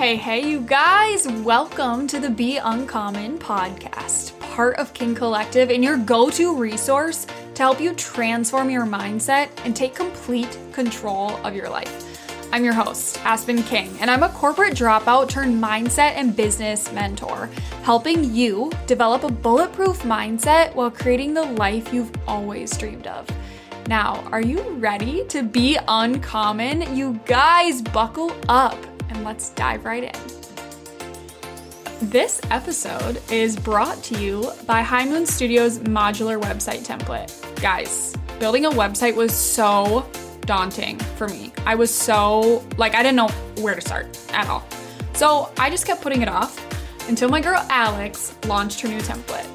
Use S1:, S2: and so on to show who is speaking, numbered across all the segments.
S1: Hey, hey, you guys! Welcome to the Be Uncommon podcast, part of King Collective and your go to resource to help you transform your mindset and take complete control of your life. I'm your host, Aspen King, and I'm a corporate dropout turned mindset and business mentor, helping you develop a bulletproof mindset while creating the life you've always dreamed of. Now, are you ready to be uncommon? You guys, buckle up let's dive right in. This episode is brought to you by High Moon Studios modular website template. Guys, building a website was so daunting for me. I was so, like, I didn't know where to start at all. So I just kept putting it off until my girl Alex launched her new template.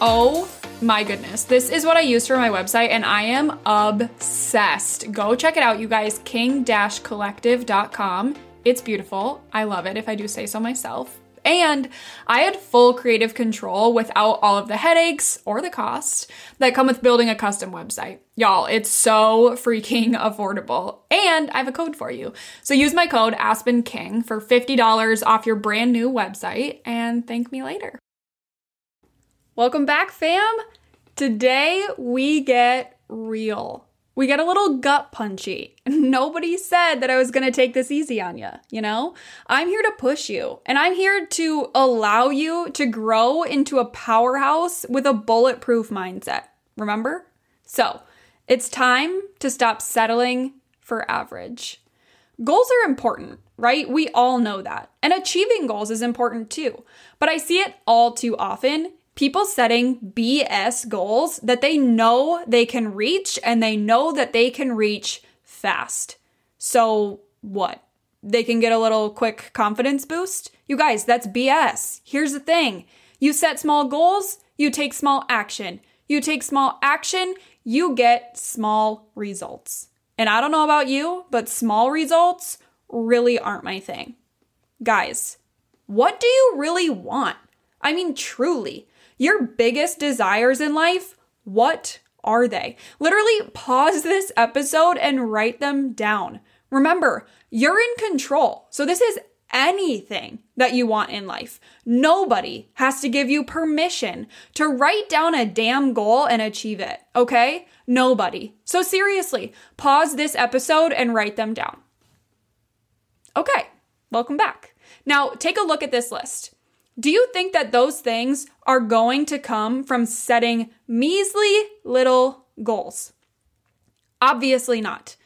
S1: Oh my goodness, this is what I use for my website, and I am obsessed. Go check it out, you guys. king collective.com it's beautiful. I love it if I do say so myself. And I had full creative control without all of the headaches or the cost that come with building a custom website. Y'all, it's so freaking affordable. And I have a code for you. So use my code AspenKing for $50 off your brand new website and thank me later. Welcome back, fam. Today we get real we get a little gut punchy. Nobody said that I was going to take this easy on you, you know? I'm here to push you, and I'm here to allow you to grow into a powerhouse with a bulletproof mindset. Remember? So, it's time to stop settling for average. Goals are important, right? We all know that. And achieving goals is important too. But I see it all too often people setting BS goals that they know they can reach and they know that they can reach fast. So, what? They can get a little quick confidence boost? You guys, that's BS. Here's the thing you set small goals, you take small action. You take small action, you get small results. And I don't know about you, but small results really aren't my thing. Guys, what do you really want? I mean, truly, your biggest desires in life, what are they? Literally pause this episode and write them down. Remember, you're in control. So this is anything that you want in life. Nobody has to give you permission to write down a damn goal and achieve it, okay? Nobody. So seriously, pause this episode and write them down. Okay, welcome back. Now, take a look at this list. Do you think that those things are going to come from setting measly little goals? Obviously not.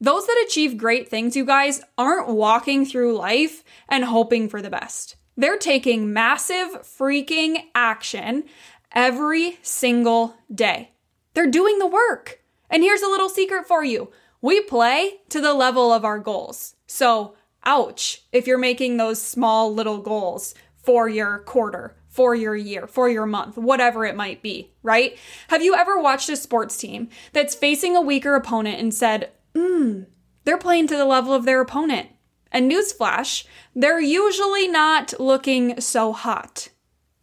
S1: Those that achieve great things, you guys, aren't walking through life and hoping for the best. They're taking massive freaking action every single day. They're doing the work. And here's a little secret for you we play to the level of our goals. So, ouch, if you're making those small little goals for your quarter, for your year, for your month, whatever it might be, right? Have you ever watched a sports team that's facing a weaker opponent and said, hmm, they're playing to the level of their opponent? And newsflash, they're usually not looking so hot.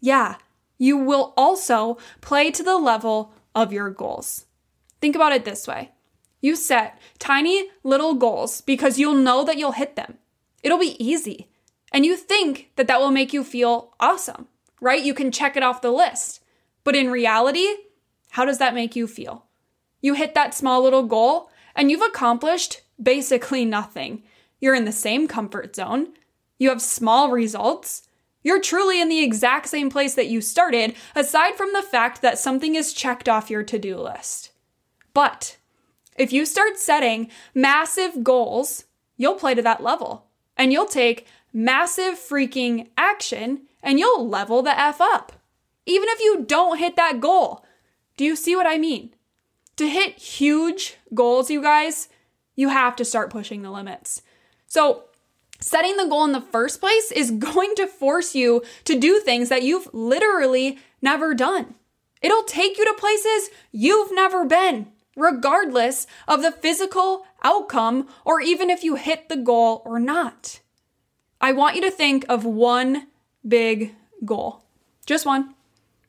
S1: Yeah, you will also play to the level of your goals. Think about it this way you set tiny little goals because you'll know that you'll hit them. It'll be easy. And you think that that will make you feel awesome, right? You can check it off the list. But in reality, how does that make you feel? You hit that small little goal and you've accomplished basically nothing. You're in the same comfort zone. You have small results. You're truly in the exact same place that you started, aside from the fact that something is checked off your to do list. But if you start setting massive goals, you'll play to that level and you'll take massive freaking action and you'll level the F up. Even if you don't hit that goal. Do you see what I mean? To hit huge goals, you guys, You have to start pushing the limits. So, setting the goal in the first place is going to force you to do things that you've literally never done. It'll take you to places you've never been, regardless of the physical outcome or even if you hit the goal or not. I want you to think of one big goal, just one.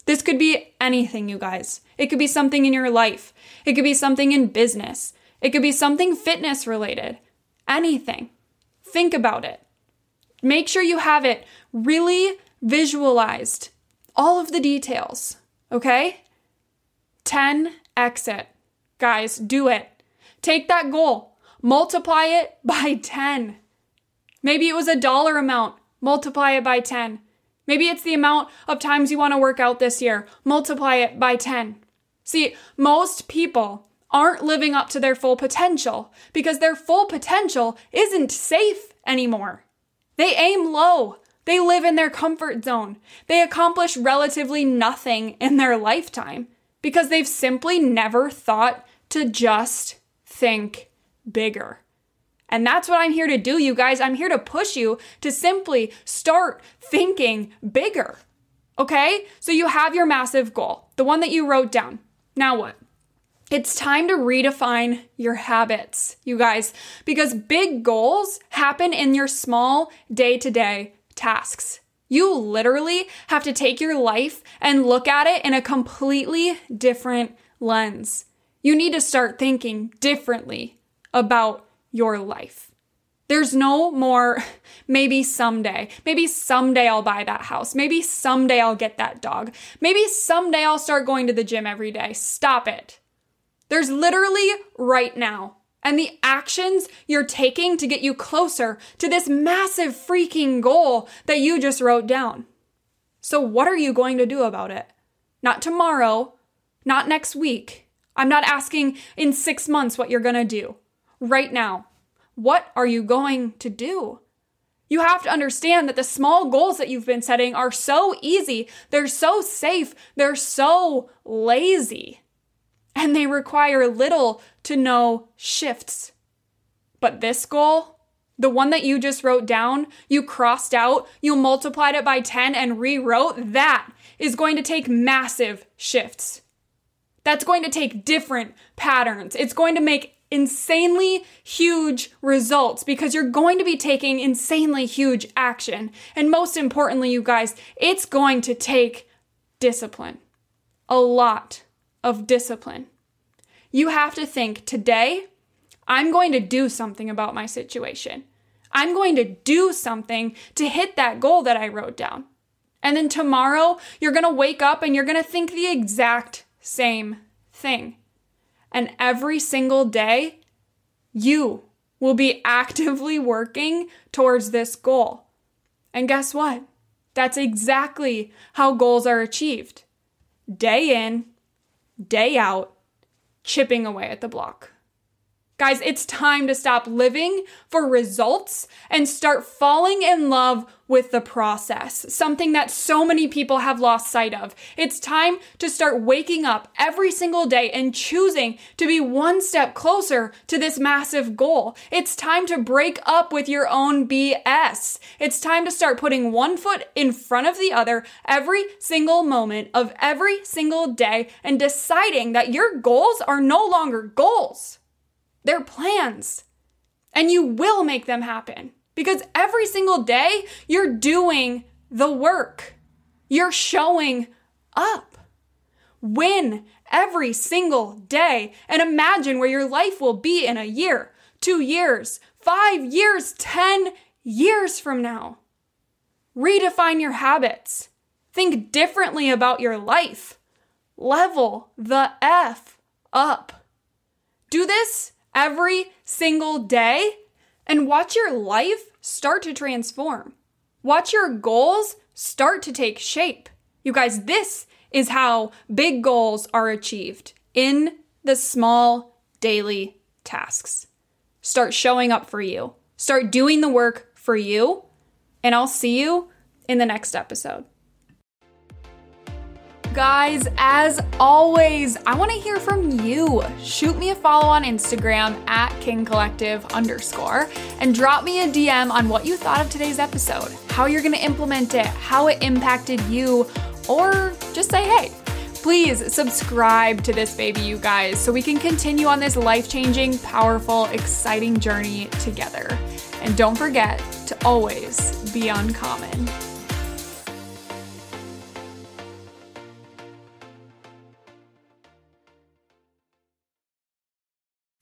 S1: This could be anything, you guys. It could be something in your life. It could be something in business. It could be something fitness related. Anything. Think about it. Make sure you have it really visualized, all of the details, okay? 10 exit. Guys, do it. Take that goal, multiply it by 10. Maybe it was a dollar amount, multiply it by 10. Maybe it's the amount of times you want to work out this year. Multiply it by 10. See, most people aren't living up to their full potential because their full potential isn't safe anymore. They aim low. They live in their comfort zone. They accomplish relatively nothing in their lifetime because they've simply never thought to just think bigger. And that's what I'm here to do, you guys. I'm here to push you to simply start thinking bigger. Okay? So you have your massive goal, the one that you wrote down. Now what? It's time to redefine your habits, you guys, because big goals happen in your small day to day tasks. You literally have to take your life and look at it in a completely different lens. You need to start thinking differently about your life. There's no more, maybe someday. Maybe someday I'll buy that house. Maybe someday I'll get that dog. Maybe someday I'll start going to the gym every day. Stop it. There's literally right now. And the actions you're taking to get you closer to this massive freaking goal that you just wrote down. So, what are you going to do about it? Not tomorrow, not next week. I'm not asking in six months what you're to do right now. What are you going to do? You have to understand that the small goals that you've been setting are so easy, they're so safe, they're so lazy, and they require little to no shifts. But this goal, the one that you just wrote down, you crossed out, you multiplied it by 10 and rewrote, that is going to take massive shifts. That's going to take different patterns. It's going to make insanely huge results because you're going to be taking insanely huge action. And most importantly, you guys, it's going to take discipline. A lot of discipline. You have to think today, I'm going to do something about my situation. I'm going to do something to hit that goal that I wrote down. And then tomorrow, you're going to wake up and you're going to think the exact same thing. And every single day, you will be actively working towards this goal. And guess what? That's exactly how goals are achieved day in, day out, chipping away at the block. Guys, it's time to stop living for results and start falling in love with the process, something that so many people have lost sight of. It's time to start waking up every single day and choosing to be one step closer to this massive goal. It's time to break up with your own BS. It's time to start putting one foot in front of the other every single moment of every single day and deciding that your goals are no longer goals. They're plans. And you will make them happen because every single day you're doing the work. You're showing up. Win every single day and imagine where your life will be in a year, two years, five years, 10 years from now. Redefine your habits. Think differently about your life. Level the F up. Do this every single day and watch your life start to transform. Watch your goals start to take shape. You guys, this is how big goals are achieved in the small daily tasks. Start showing up for you, start doing the work for you, and I'll see you in the next episode. Guys, as always, I want to hear from you. Shoot me a follow on Instagram at King Collective underscore and drop me a DM on what you thought of today's episode, how you're going to implement it, how it impacted you, or just say hey. Please subscribe to this baby, you guys, so we can continue on this life changing, powerful, exciting journey together. And don't forget to always be uncommon.